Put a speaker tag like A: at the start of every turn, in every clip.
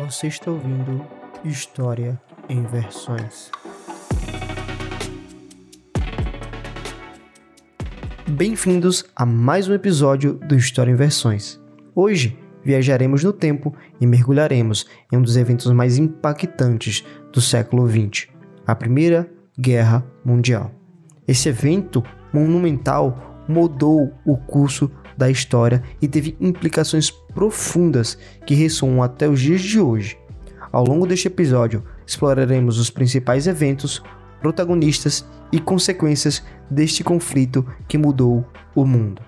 A: Você está ouvindo História em Versões. Bem-vindos a mais um episódio do História em Versões. Hoje viajaremos no tempo e mergulharemos em um dos eventos mais impactantes do século XX, a Primeira Guerra Mundial. Esse evento monumental mudou o curso da história e teve implicações profundas que ressoam até os dias de hoje. Ao longo deste episódio, exploraremos os principais eventos, protagonistas e consequências deste conflito que mudou o mundo.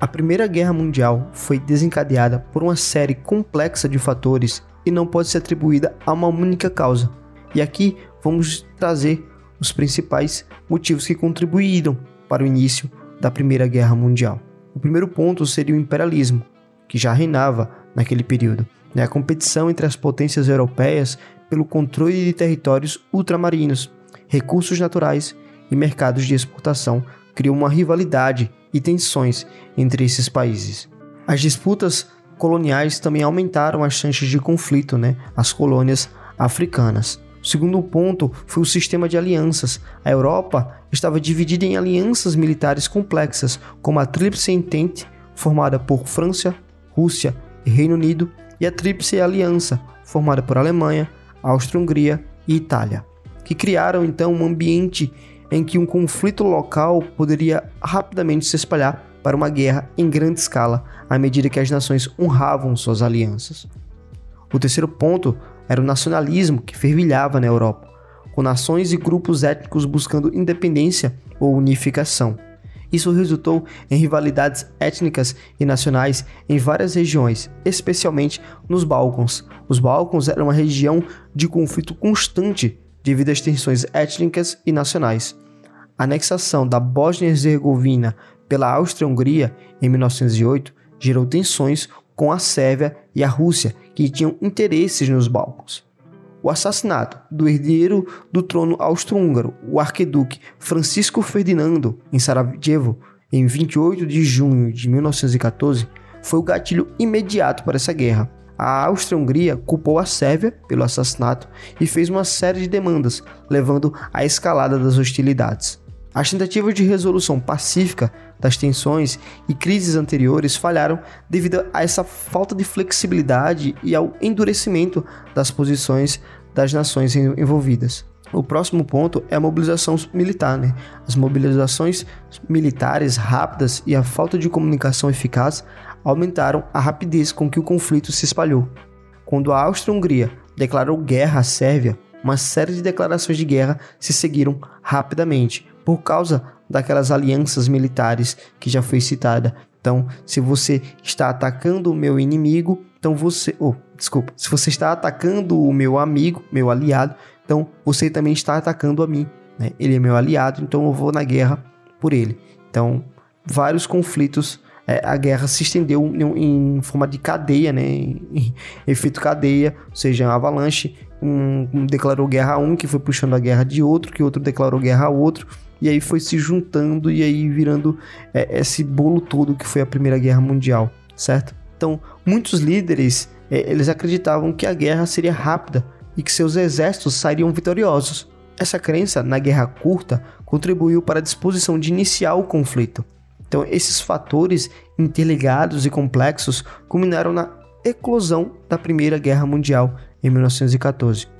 A: A Primeira Guerra Mundial foi desencadeada por uma série complexa de fatores e não pode ser atribuída a uma única causa. E aqui vamos trazer os principais motivos que contribuíram para o início da Primeira Guerra Mundial. O primeiro ponto seria o imperialismo, que já reinava naquele período, né? a competição entre as potências europeias pelo controle de territórios ultramarinos, recursos naturais e mercados de exportação criou uma rivalidade e tensões entre esses países. As disputas coloniais também aumentaram as chances de conflito, né? As colônias africanas. O segundo ponto foi o sistema de alianças. A Europa estava dividida em alianças militares complexas, como a Tríplice Entente, formada por França, Rússia e Reino Unido, e a Tríplice Aliança, formada por Alemanha, Áustria-Hungria e Itália, que criaram então um ambiente em que um conflito local poderia rapidamente se espalhar para uma guerra em grande escala à medida que as nações honravam suas alianças. O terceiro ponto era o nacionalismo que fervilhava na Europa, com nações e grupos étnicos buscando independência ou unificação. Isso resultou em rivalidades étnicas e nacionais em várias regiões, especialmente nos Balcãs. Os Balcãs eram uma região de conflito constante devido às tensões étnicas e nacionais. A anexação da Bósnia-Herzegovina pela Áustria-Hungria em 1908 gerou tensões com a Sérvia e a Rússia, que tinham interesses nos Balcãs. O assassinato do herdeiro do trono austro-húngaro, o arquiduque Francisco Ferdinando, em Sarajevo, em 28 de junho de 1914, foi o gatilho imediato para essa guerra. A Áustria-Hungria culpou a Sérvia pelo assassinato e fez uma série de demandas, levando à escalada das hostilidades. As tentativas de resolução pacífica das tensões e crises anteriores falharam devido a essa falta de flexibilidade e ao endurecimento das posições das nações envolvidas. O próximo ponto é a mobilização militar. Né? As mobilizações militares rápidas e a falta de comunicação eficaz aumentaram a rapidez com que o conflito se espalhou. Quando a Áustria-Hungria declarou guerra à Sérvia, uma série de declarações de guerra se seguiram rapidamente, por causa daquelas alianças militares que já foi citada. Então, se você está atacando o meu inimigo, então você, oh, desculpa, se você está atacando o meu amigo, meu aliado, então você também está atacando a mim. Né? Ele é meu aliado, então eu vou na guerra por ele. Então, vários conflitos, é, a guerra se estendeu em, forma de cadeia, né? Em, efeito cadeia, ou seja, avalanche. Um declarou guerra a um, que foi puxando a guerra de outro, que outro declarou guerra a outro e aí foi se juntando e aí virando é, esse bolo todo que foi a Primeira Guerra Mundial, certo? Então, muitos líderes é, eles acreditavam que a guerra seria rápida e que seus exércitos sairiam vitoriosos. Essa crença na guerra curta contribuiu para a disposição de iniciar o conflito. Então, esses fatores interligados e complexos culminaram na eclosão da Primeira Guerra Mundial em 1914.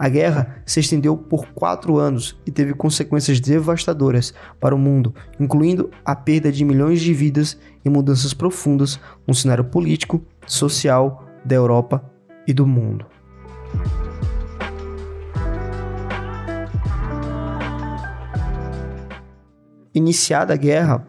A: A guerra se estendeu por quatro anos e teve consequências devastadoras para o mundo, incluindo a perda de milhões de vidas e mudanças profundas no cenário político, social da Europa e do mundo. Iniciada a guerra,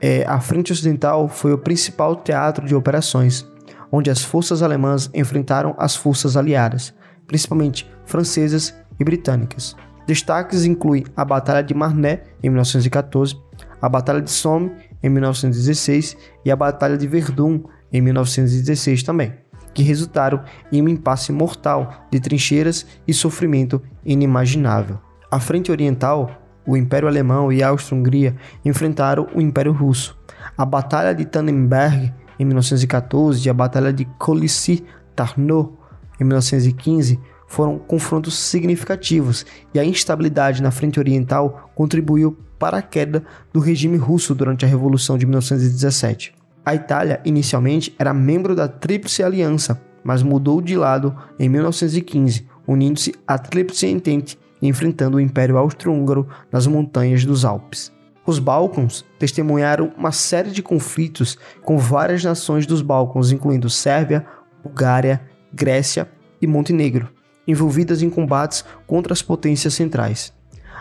A: é, a Frente Ocidental foi o principal teatro de operações, onde as forças alemãs enfrentaram as forças aliadas, principalmente francesas e britânicas. Destaques incluem a Batalha de Marne, em 1914, a Batalha de Somme, em 1916, e a Batalha de Verdun, em 1916 também, que resultaram em um impasse mortal de trincheiras e sofrimento inimaginável. A Frente Oriental, o Império Alemão e a Áustria-Hungria enfrentaram o Império Russo. A Batalha de Tannenberg, em 1914, e a Batalha de Colisy-Tarnow, em 1915, foram confrontos significativos e a instabilidade na frente oriental contribuiu para a queda do regime russo durante a Revolução de 1917. A Itália, inicialmente, era membro da Tríplice Aliança, mas mudou de lado em 1915, unindo-se à Tríplice Entente e enfrentando o Império Austro-Húngaro nas montanhas dos Alpes. Os Balcãs testemunharam uma série de conflitos com várias nações dos Balcãs, incluindo Sérvia, Bulgária, Grécia e Montenegro, envolvidas em combates contra as potências centrais.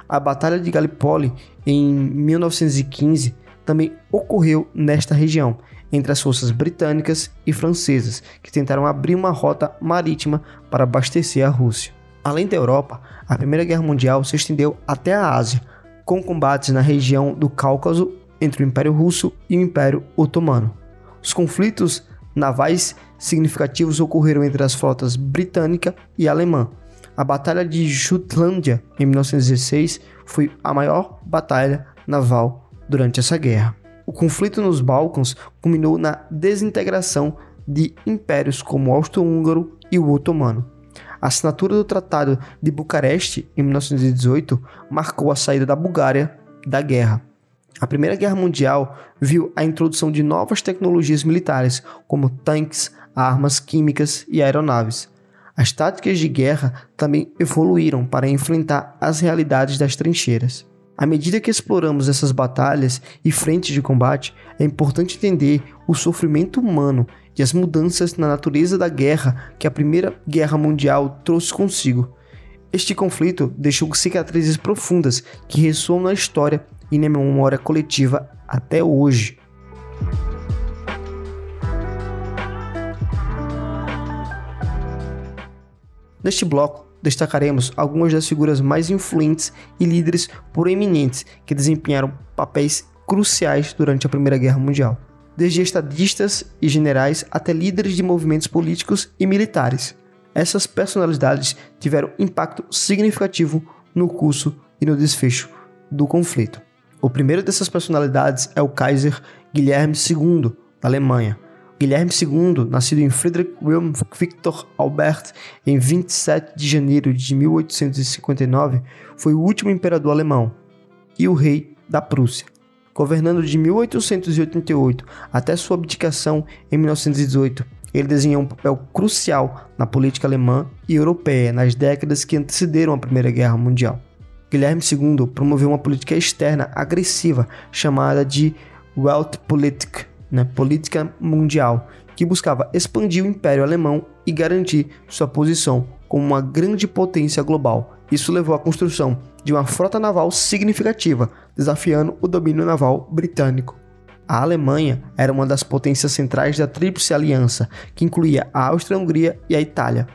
A: A Batalha de Gallipoli, em 1915, também ocorreu nesta região, entre as forças britânicas e francesas, que tentaram abrir uma rota marítima para abastecer a Rússia. Além da Europa, a Primeira Guerra Mundial se estendeu até a Ásia, com combates na região do Cáucaso entre o Império Russo e o Império Otomano. Os conflitos navais significativos ocorreram entre as frotas britânica e alemã. A Batalha de Jutlândia, em 1916, foi a maior batalha naval durante essa guerra. O conflito nos Balcãs culminou na desintegração de impérios como o Austro-Húngaro e o Otomano. A assinatura do Tratado de Bucareste, em 1918, marcou a saída da Bulgária da guerra. A Primeira Guerra Mundial viu a introdução de novas tecnologias militares, como tanques, armas químicas e aeronaves. As táticas de guerra também evoluíram para enfrentar as realidades das trincheiras. À medida que exploramos essas batalhas e frentes de combate, é importante entender o sofrimento humano e as mudanças na natureza da guerra que a Primeira Guerra Mundial trouxe consigo. Este conflito deixou cicatrizes profundas que ressoam na história e na memória coletiva até hoje. Neste bloco, destacaremos algumas das figuras mais influentes e líderes proeminentes que desempenharam papéis cruciais durante a Primeira Guerra Mundial, desde estadistas e generais até líderes de movimentos políticos e militares. Essas personalidades tiveram impacto significativo no curso e no desfecho do conflito. O primeiro dessas personalidades é o Kaiser Guilherme II, da Alemanha, Guilherme II, nascido em Friedrich Wilhelm Victor Albert em 27 de janeiro de 1859, foi o último imperador alemão e o rei da Prússia. Governando de 1888 até sua abdicação em 1918, ele desenhou um papel crucial na política alemã e europeia nas décadas que antecederam a Primeira Guerra Mundial. Guilherme II promoveu uma política externa agressiva chamada de Weltpolitik, né, política mundial, que buscava expandir o Império Alemão e garantir sua posição como uma grande potência global. Isso levou à construção de uma frota naval significativa, desafiando o domínio naval britânico. A Alemanha era uma das potências centrais da Tríplice Aliança, que incluía a Áustria-Hungria e a Itália.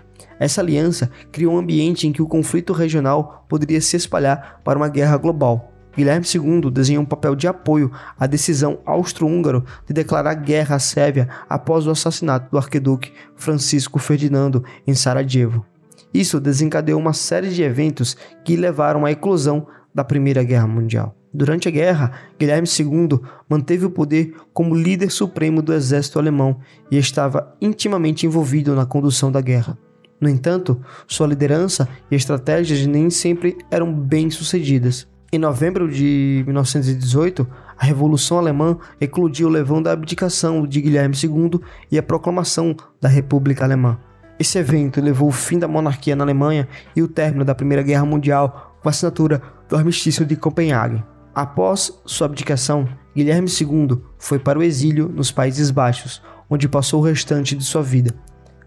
A: Essa aliança criou um ambiente em que o conflito regional poderia se espalhar para uma guerra global. Guilherme II desenhou um papel de apoio à decisão austro-húngaro de declarar guerra à Sérvia após o assassinato do arquiduque Francisco Ferdinando em Sarajevo. Isso desencadeou uma série de eventos que levaram à eclosão da Primeira Guerra Mundial. Durante a guerra, Guilherme II manteve o poder como líder supremo do exército alemão e estava intimamente envolvido na condução da guerra. No entanto, sua liderança e estratégias nem sempre eram bem sucedidas. Em novembro de 1918, a Revolução Alemã eclodiu levando à abdicação de Guilherme II e à proclamação da República Alemã. Esse evento levou o fim da monarquia na Alemanha e o término da Primeira Guerra Mundial com a assinatura do Armistício de Copenhague. Após sua abdicação, Guilherme II foi para o exílio nos Países Baixos, onde passou o restante de sua vida.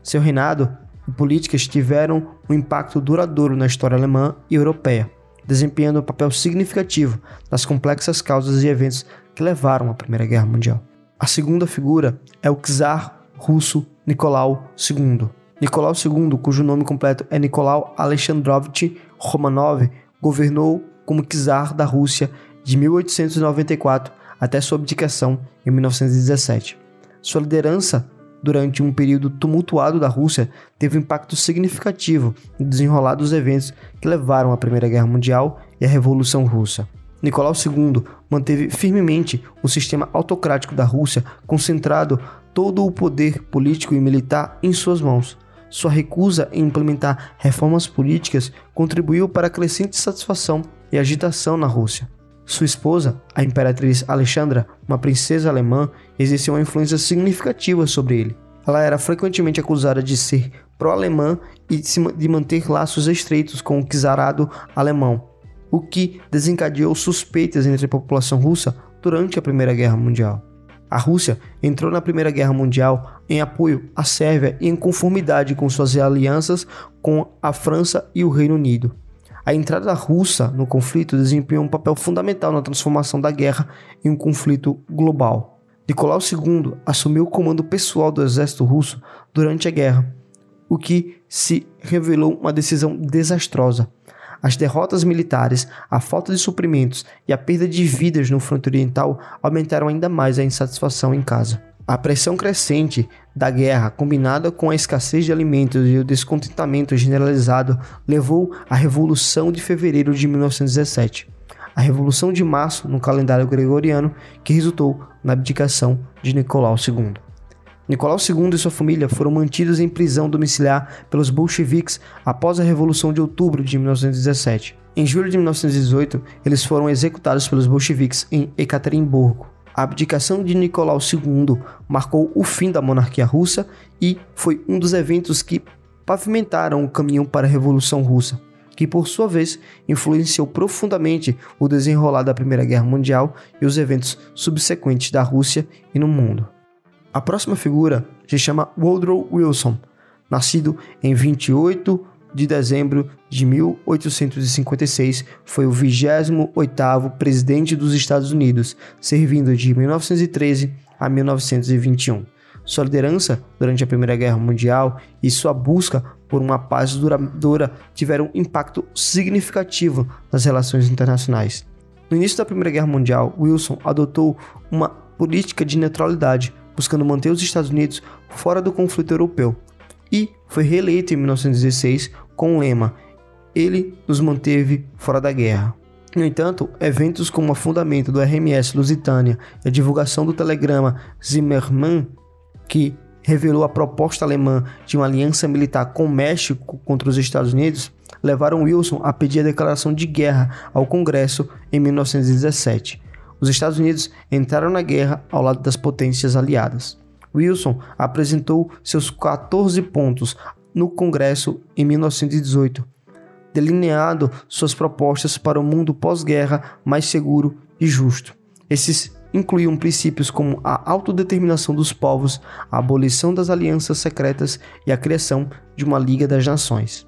A: Seu reinado políticas tiveram um impacto duradouro na história alemã e europeia desempenhando um papel significativo nas complexas causas e eventos que levaram à Primeira Guerra Mundial. A segunda figura é o czar russo Nicolau II. Nicolau II, cujo nome completo é Nicolau Alexandrovich Romanov, governou como czar da Rússia de 1894 até sua abdicação em 1917. Sua liderança durante um período tumultuado da Rússia, teve um impacto significativo no desenrolar dos eventos que levaram à Primeira Guerra Mundial e à Revolução Russa. Nicolau II manteve firmemente o sistema autocrático da Rússia, concentrado todo o poder político e militar em suas mãos. Sua recusa em implementar reformas políticas contribuiu para a crescente satisfação e agitação na Rússia. Sua esposa, a imperatriz Alexandra, uma princesa alemã, exerceu uma influência significativa sobre ele. Ela era frequentemente acusada de ser pró-alemã e de manter laços estreitos com o czarado alemão, o que desencadeou suspeitas entre a população russa durante a Primeira Guerra Mundial. A Rússia entrou na Primeira Guerra Mundial em apoio à Sérvia e em conformidade com suas alianças com a França e o Reino Unido. A entrada russa no conflito desempenhou um papel fundamental na transformação da guerra em um conflito global. Nicolau II assumiu o comando pessoal do exército russo durante a guerra, o que se revelou uma decisão desastrosa. As derrotas militares, a falta de suprimentos e a perda de vidas no fronte oriental aumentaram ainda mais a insatisfação em casa. A pressão crescente da guerra, combinada com a escassez de alimentos e o descontentamento generalizado, levou à Revolução de Fevereiro de 1917, a Revolução de Março no calendário gregoriano, que resultou na abdicação de Nicolau II. Nicolau II e sua família foram mantidos em prisão domiciliar pelos bolcheviques após a Revolução de Outubro de 1917. Em julho de 1918, eles foram executados pelos bolcheviques em Ekaterimburgo. A abdicação de Nicolau II marcou o fim da monarquia russa e foi um dos eventos que pavimentaram o caminho para a Revolução Russa, que por sua vez influenciou profundamente o desenrolar da Primeira Guerra Mundial e os eventos subsequentes da Rússia e no mundo. A próxima figura se chama Woodrow Wilson, nascido em 28 de dezembro de 1856, foi o 28º presidente dos Estados Unidos, servindo de 1913 a 1921. Sua liderança durante a Primeira Guerra Mundial e sua busca por uma paz duradoura tiveram impacto significativo nas relações internacionais. No início da Primeira Guerra Mundial, Wilson adotou uma política de neutralidade, buscando manter os Estados Unidos fora do conflito europeu, e foi reeleito em 1916 com o lema Ele nos manteve fora da guerra. No entanto, eventos como o afundamento do RMS Lusitânia e a divulgação do telegrama Zimmermann, que revelou a proposta alemã de uma aliança militar com o México contra os Estados Unidos, levaram Wilson a pedir a declaração de guerra ao Congresso em 1917 os Estados Unidos entraram na guerra ao lado das potências aliadas. Wilson apresentou seus 14 pontos no Congresso em 1918, delineando suas propostas para um mundo pós-guerra mais seguro e justo. Esses incluíam princípios como a autodeterminação dos povos, a abolição das alianças secretas e a criação de uma Liga das Nações.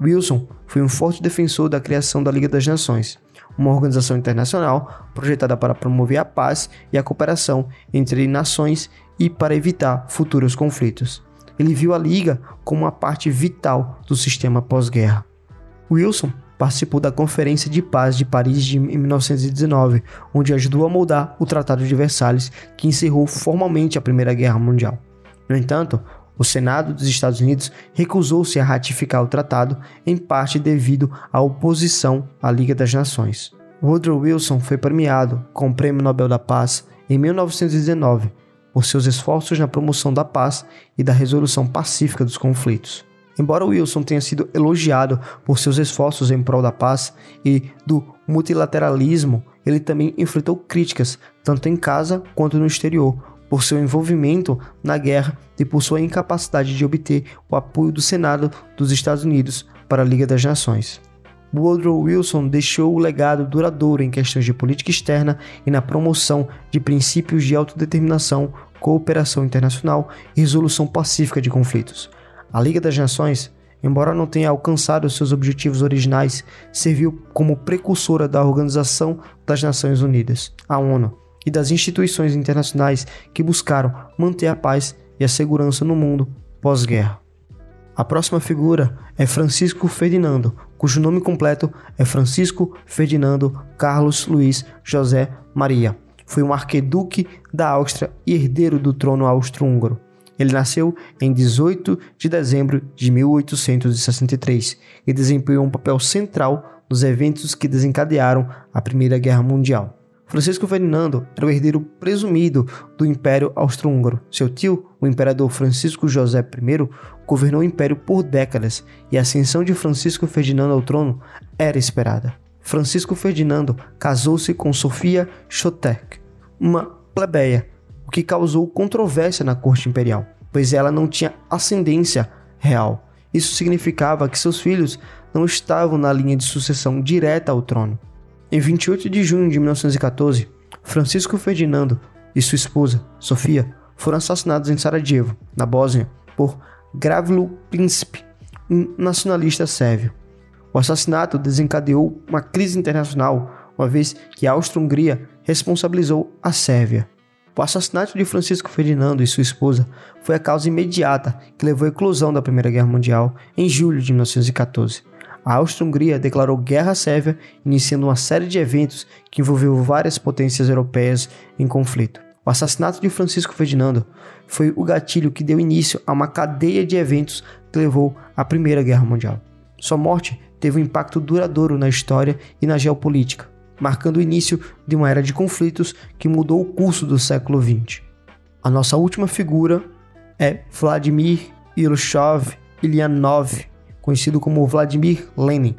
A: Wilson foi um forte defensor da criação da Liga das Nações uma organização internacional projetada para promover a paz e a cooperação entre nações e para evitar futuros conflitos. Ele viu a Liga como uma parte vital do sistema pós-guerra. Wilson participou da Conferência de Paz de Paris de 1919, onde ajudou a moldar o Tratado de Versalhes, que encerrou formalmente a Primeira Guerra Mundial. No entanto, o Senado dos Estados Unidos recusou-se a ratificar o tratado, em parte devido à oposição à Liga das Nações. Woodrow Wilson foi premiado com o Prêmio Nobel da Paz em 1919 por seus esforços na promoção da paz e da resolução pacífica dos conflitos. Embora Wilson tenha sido elogiado por seus esforços em prol da paz e do multilateralismo, ele também enfrentou críticas, tanto em casa quanto no exterior, por seu envolvimento na guerra e por sua incapacidade de obter o apoio do Senado dos Estados Unidos para a Liga das Nações. Woodrow Wilson deixou o legado duradouro em questões de política externa e na promoção de princípios de autodeterminação, cooperação internacional e resolução pacífica de conflitos. A Liga das Nações, embora não tenha alcançado seus objetivos originais, serviu como precursora da Organização das Nações Unidas, a ONU, e das instituições internacionais que buscaram manter a paz e a segurança no mundo pós-guerra. A próxima figura é Francisco Ferdinando, cujo nome completo é Francisco Ferdinando Carlos Luiz José Maria. Foi um arqueduque da Áustria e herdeiro do trono austro-húngaro. Ele nasceu em 18 de dezembro de 1863 e desempenhou um papel central nos eventos que desencadearam a Primeira Guerra Mundial. Francisco Ferdinando era o herdeiro presumido do Império Austro-Húngaro. Seu tio, o imperador Francisco José I, governou o império por décadas e a ascensão de Francisco Ferdinando ao trono era esperada. Francisco Ferdinando casou-se com Sofia Chotek, uma plebeia, o que causou controvérsia na corte imperial, pois ela não tinha ascendência real. Isso significava que seus filhos não estavam na linha de sucessão direta ao trono. Em 28 de junho de 1914, Francisco Ferdinando e sua esposa, Sofia, foram assassinados em Sarajevo, na Bósnia, por Gravilo Princip, um nacionalista sérvio. O assassinato desencadeou uma crise internacional, uma vez que a Áustria-Hungria responsabilizou a Sérvia. O assassinato de Francisco Ferdinando e sua esposa foi a causa imediata que levou à eclosão da Primeira Guerra Mundial em julho de 1914 a Áustria-Hungria declarou guerra à Sérvia, iniciando uma série de eventos que envolveu várias potências europeias em conflito. O assassinato de Francisco Ferdinando foi o gatilho que deu início a uma cadeia de eventos que levou à Primeira Guerra Mundial. Sua morte teve um impacto duradouro na história e na geopolítica, marcando o início de uma era de conflitos que mudou o curso do século XX. A nossa última figura é Vladimir Ilyushin Ilyanov, conhecido como Vladimir Lenin,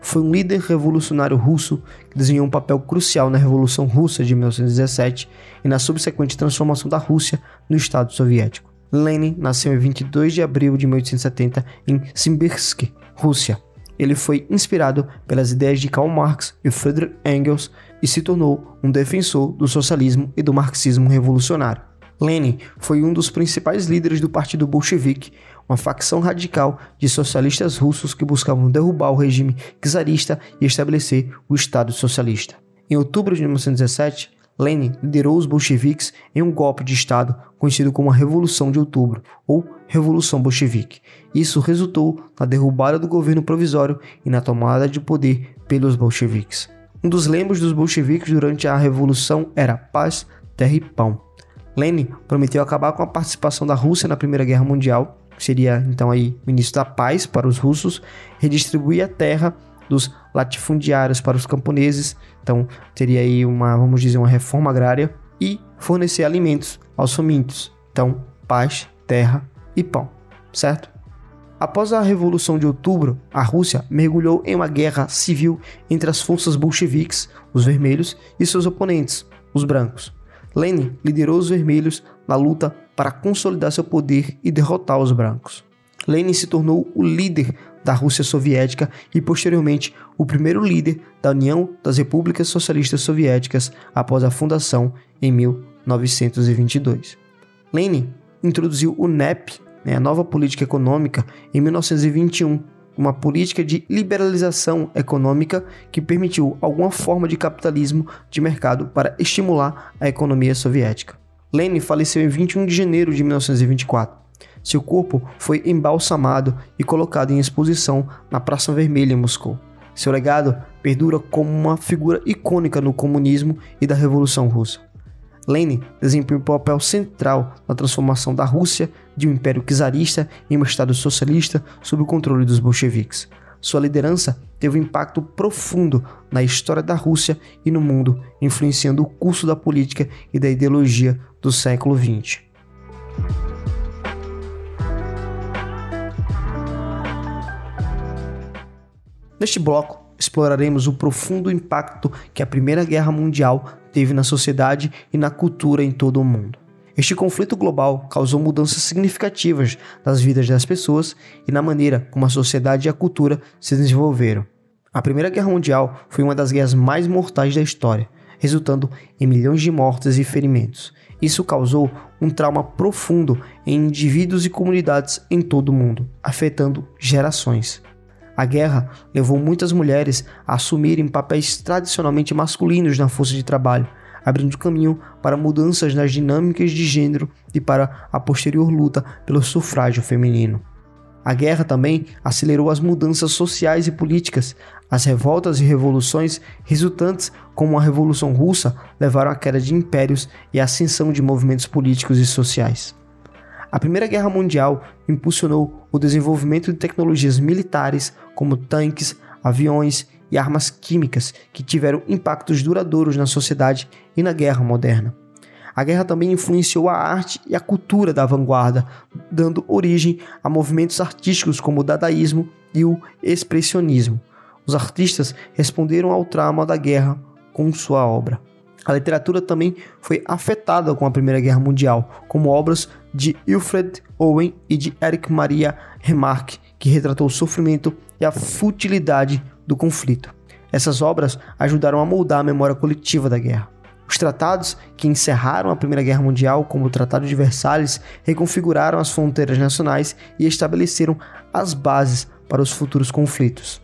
A: foi um líder revolucionário russo que desempenhou um papel crucial na Revolução Russa de 1917 e na subsequente transformação da Rússia no Estado Soviético. Lenin nasceu em 22 de abril de 1870 em Simbirsk, Rússia. Ele foi inspirado pelas ideias de Karl Marx e Friedrich Engels e se tornou um defensor do socialismo e do marxismo revolucionário. Lenin foi um dos principais líderes do Partido Bolchevique, uma facção radical de socialistas russos que buscavam derrubar o regime czarista e estabelecer o Estado socialista. Em outubro de 1917, Lenin liderou os bolcheviques em um golpe de Estado conhecido como a Revolução de Outubro ou Revolução Bolchevique. Isso resultou na derrubada do governo provisório e na tomada de poder pelos bolcheviques. Um dos lemas dos bolcheviques durante a Revolução era paz, terra e pão. Lenin prometeu acabar com a participação da Rússia na Primeira Guerra Mundial seria então aí o início da paz para os russos, redistribuir a terra dos latifundiários para os camponeses, então teria aí uma, vamos dizer, uma reforma agrária e fornecer alimentos aos famintos. Então, paz, terra e pão, certo? Após a Revolução de Outubro, a Rússia mergulhou em uma guerra civil entre as forças bolcheviques, os vermelhos, e seus oponentes, os brancos. Lenin liderou os vermelhos na luta para consolidar seu poder e derrotar os brancos. Lenin se tornou o líder da Rússia soviética e, posteriormente, o primeiro líder da União das Repúblicas Socialistas Soviéticas após a fundação em 1922. Lenin introduziu o NEP, né, a nova política econômica, em 1921, uma política de liberalização econômica que permitiu alguma forma de capitalismo de mercado para estimular a economia soviética. Lenin faleceu em 21 de janeiro de 1924. Seu corpo foi embalsamado e colocado em exposição na Praça Vermelha em Moscou. Seu legado perdura como uma figura icônica no comunismo e da Revolução Russa. Lenin desempenhou um papel central na transformação da Rússia de um império czarista em um estado socialista sob o controle dos bolcheviques. Sua liderança teve um impacto profundo na história da Rússia e no mundo, influenciando o curso da política e da ideologia do século XX. Neste bloco, exploraremos o profundo impacto que a Primeira Guerra Mundial teve na sociedade e na cultura em todo o mundo. Este conflito global causou mudanças significativas nas vidas das pessoas e na maneira como a sociedade e a cultura se desenvolveram. A Primeira Guerra Mundial foi uma das guerras mais mortais da história, resultando em milhões de mortes e ferimentos. Isso causou um trauma profundo em indivíduos e comunidades em todo o mundo, afetando gerações. A guerra levou muitas mulheres a assumirem papéis tradicionalmente masculinos na força de trabalho, abrindo caminho para mudanças nas dinâmicas de gênero e para a posterior luta pelo sufrágio feminino. A guerra também acelerou as mudanças sociais e políticas. As revoltas e revoluções resultantes, como a Revolução Russa, levaram à queda de impérios e à ascensão de movimentos políticos e sociais. A Primeira Guerra Mundial impulsionou o desenvolvimento de tecnologias militares como tanques, aviões e armas químicas que tiveram impactos duradouros na sociedade e na guerra moderna. A guerra também influenciou a arte e a cultura da vanguarda, dando origem a movimentos artísticos como o dadaísmo e o expressionismo. Os artistas responderam ao trauma da guerra com sua obra. A literatura também foi afetada com a Primeira Guerra Mundial, como obras de Wilfred Owen e de Eric Maria Remarque, que retratou o sofrimento e a futilidade do conflito. Essas obras ajudaram a moldar a memória coletiva da guerra. Os tratados que encerraram a Primeira Guerra Mundial, como o Tratado de Versalhes, reconfiguraram as fronteiras nacionais e estabeleceram as bases para os futuros conflitos.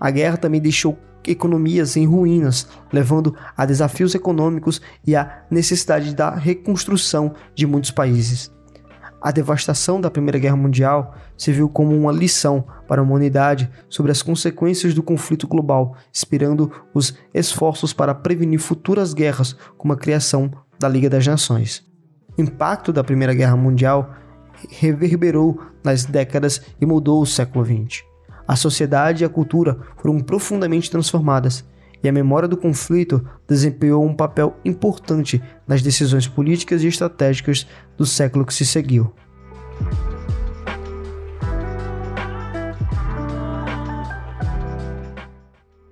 A: A guerra também deixou economias em ruínas, levando a desafios econômicos e à necessidade da reconstrução de muitos países. A devastação da Primeira Guerra Mundial serviu como uma lição para a humanidade sobre as consequências do conflito global, inspirando os esforços para prevenir futuras guerras, como a criação da Liga das Nações. O impacto da Primeira Guerra Mundial reverberou nas décadas e mudou o século XX. A sociedade e a cultura foram profundamente transformadas, e a memória do conflito desempenhou um papel importante nas decisões políticas e estratégicas do século que se seguiu.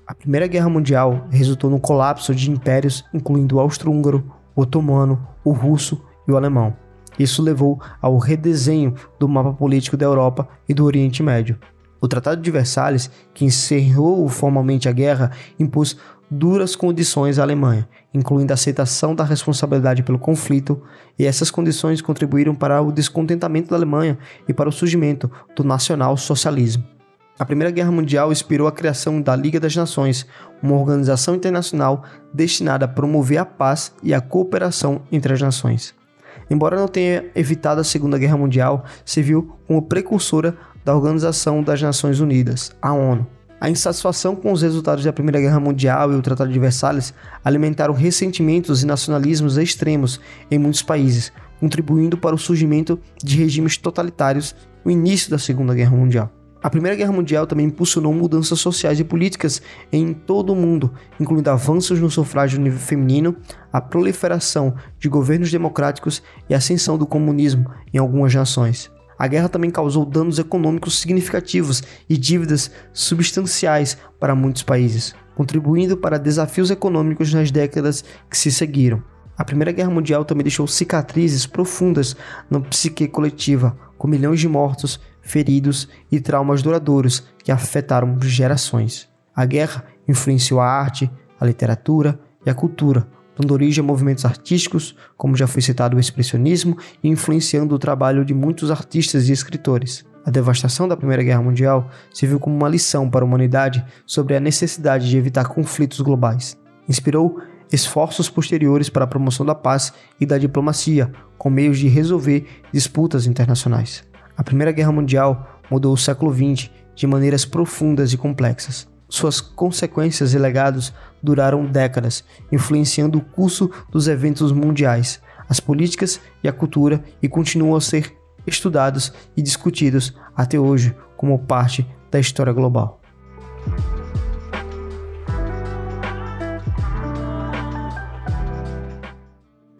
A: A Primeira Guerra Mundial resultou no colapso de impérios, incluindo o austro-húngaro, o otomano, o russo e o alemão. Isso levou ao redesenho do mapa político da Europa e do Oriente Médio. O Tratado de Versalhes, que encerrou formalmente a guerra, impôs duras condições à Alemanha, incluindo a aceitação da responsabilidade pelo conflito, e essas condições contribuíram para o descontentamento da Alemanha e para o surgimento do nacional-socialismo. A Primeira Guerra Mundial inspirou a criação da Liga das Nações, uma organização internacional destinada a promover a paz e a cooperação entre as nações. Embora não tenha evitado a Segunda Guerra Mundial, serviu como precursora da Organização das Nações Unidas, a ONU. A insatisfação com os resultados da Primeira Guerra Mundial e o Tratado de Versalhes alimentaram ressentimentos e nacionalismos extremos em muitos países, contribuindo para o surgimento de regimes totalitários no início da Segunda Guerra Mundial. A Primeira Guerra Mundial também impulsionou mudanças sociais e políticas em todo o mundo, incluindo avanços no sufrágio feminino, a proliferação de governos democráticos e a ascensão do comunismo em algumas nações. A guerra também causou danos econômicos significativos e dívidas substanciais para muitos países, contribuindo para desafios econômicos nas décadas que se seguiram. A Primeira Guerra Mundial também deixou cicatrizes profundas na psique coletiva, com milhões de mortos, feridos e traumas duradouros que afetaram gerações. A guerra influenciou a arte, a literatura e a cultura, dando origem a movimentos artísticos, como já foi citado o expressionismo, e influenciando o trabalho de muitos artistas e escritores. A devastação da Primeira Guerra Mundial serviu como uma lição para a humanidade sobre a necessidade de evitar conflitos globais. Inspirou esforços posteriores para a promoção da paz e da diplomacia, com meios de resolver disputas internacionais. A Primeira Guerra Mundial mudou o século XX de maneiras profundas e complexas. Suas consequências e legados duraram décadas, influenciando o curso dos eventos mundiais, as políticas e a cultura e continuam a ser estudados e discutidos até hoje como parte da história global.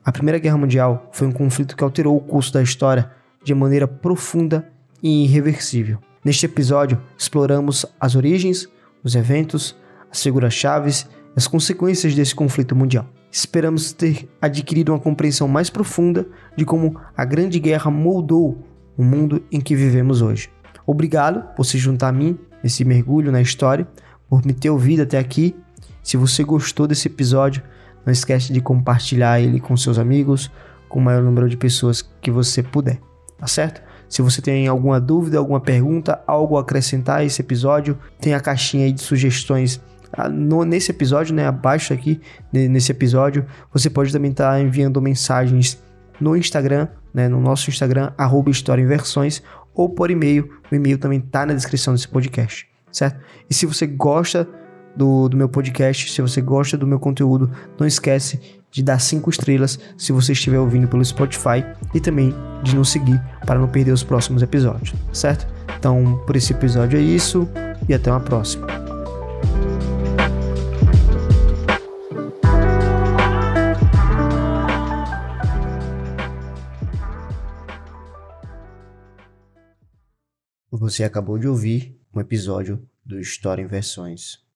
A: A Primeira Guerra Mundial foi um conflito que alterou o curso da história de maneira profunda e irreversível. Neste episódio, exploramos as origens, os eventos, as figuras-chaves e as consequências desse conflito mundial. Esperamos ter adquirido uma compreensão mais profunda de como a Grande Guerra moldou o mundo em que vivemos hoje. Obrigado por se juntar a mim nesse mergulho na história, por me ter ouvido até aqui. Se você gostou desse episódio, não esquece de compartilhar ele com seus amigos, com o maior número de pessoas que você puder, tá certo? Se você tem alguma dúvida, alguma pergunta, algo a acrescentar a esse episódio, tem a caixinha aí de sugestões ah, no, nesse episódio, né, abaixo aqui, nesse episódio, você pode também estar tá enviando mensagens no Instagram, né, no nosso Instagram, arroba História Inversões, ou por e-mail, o e-mail também está na descrição desse podcast, certo? E se você gosta do, do meu podcast, se você gosta do meu conteúdo, não esquece de dar cinco estrelas se você estiver ouvindo pelo Spotify e também de nos seguir para não perder os próximos episódios, certo? Então, por esse episódio é isso e até uma próxima. Você acabou de ouvir um episódio do História em Versões.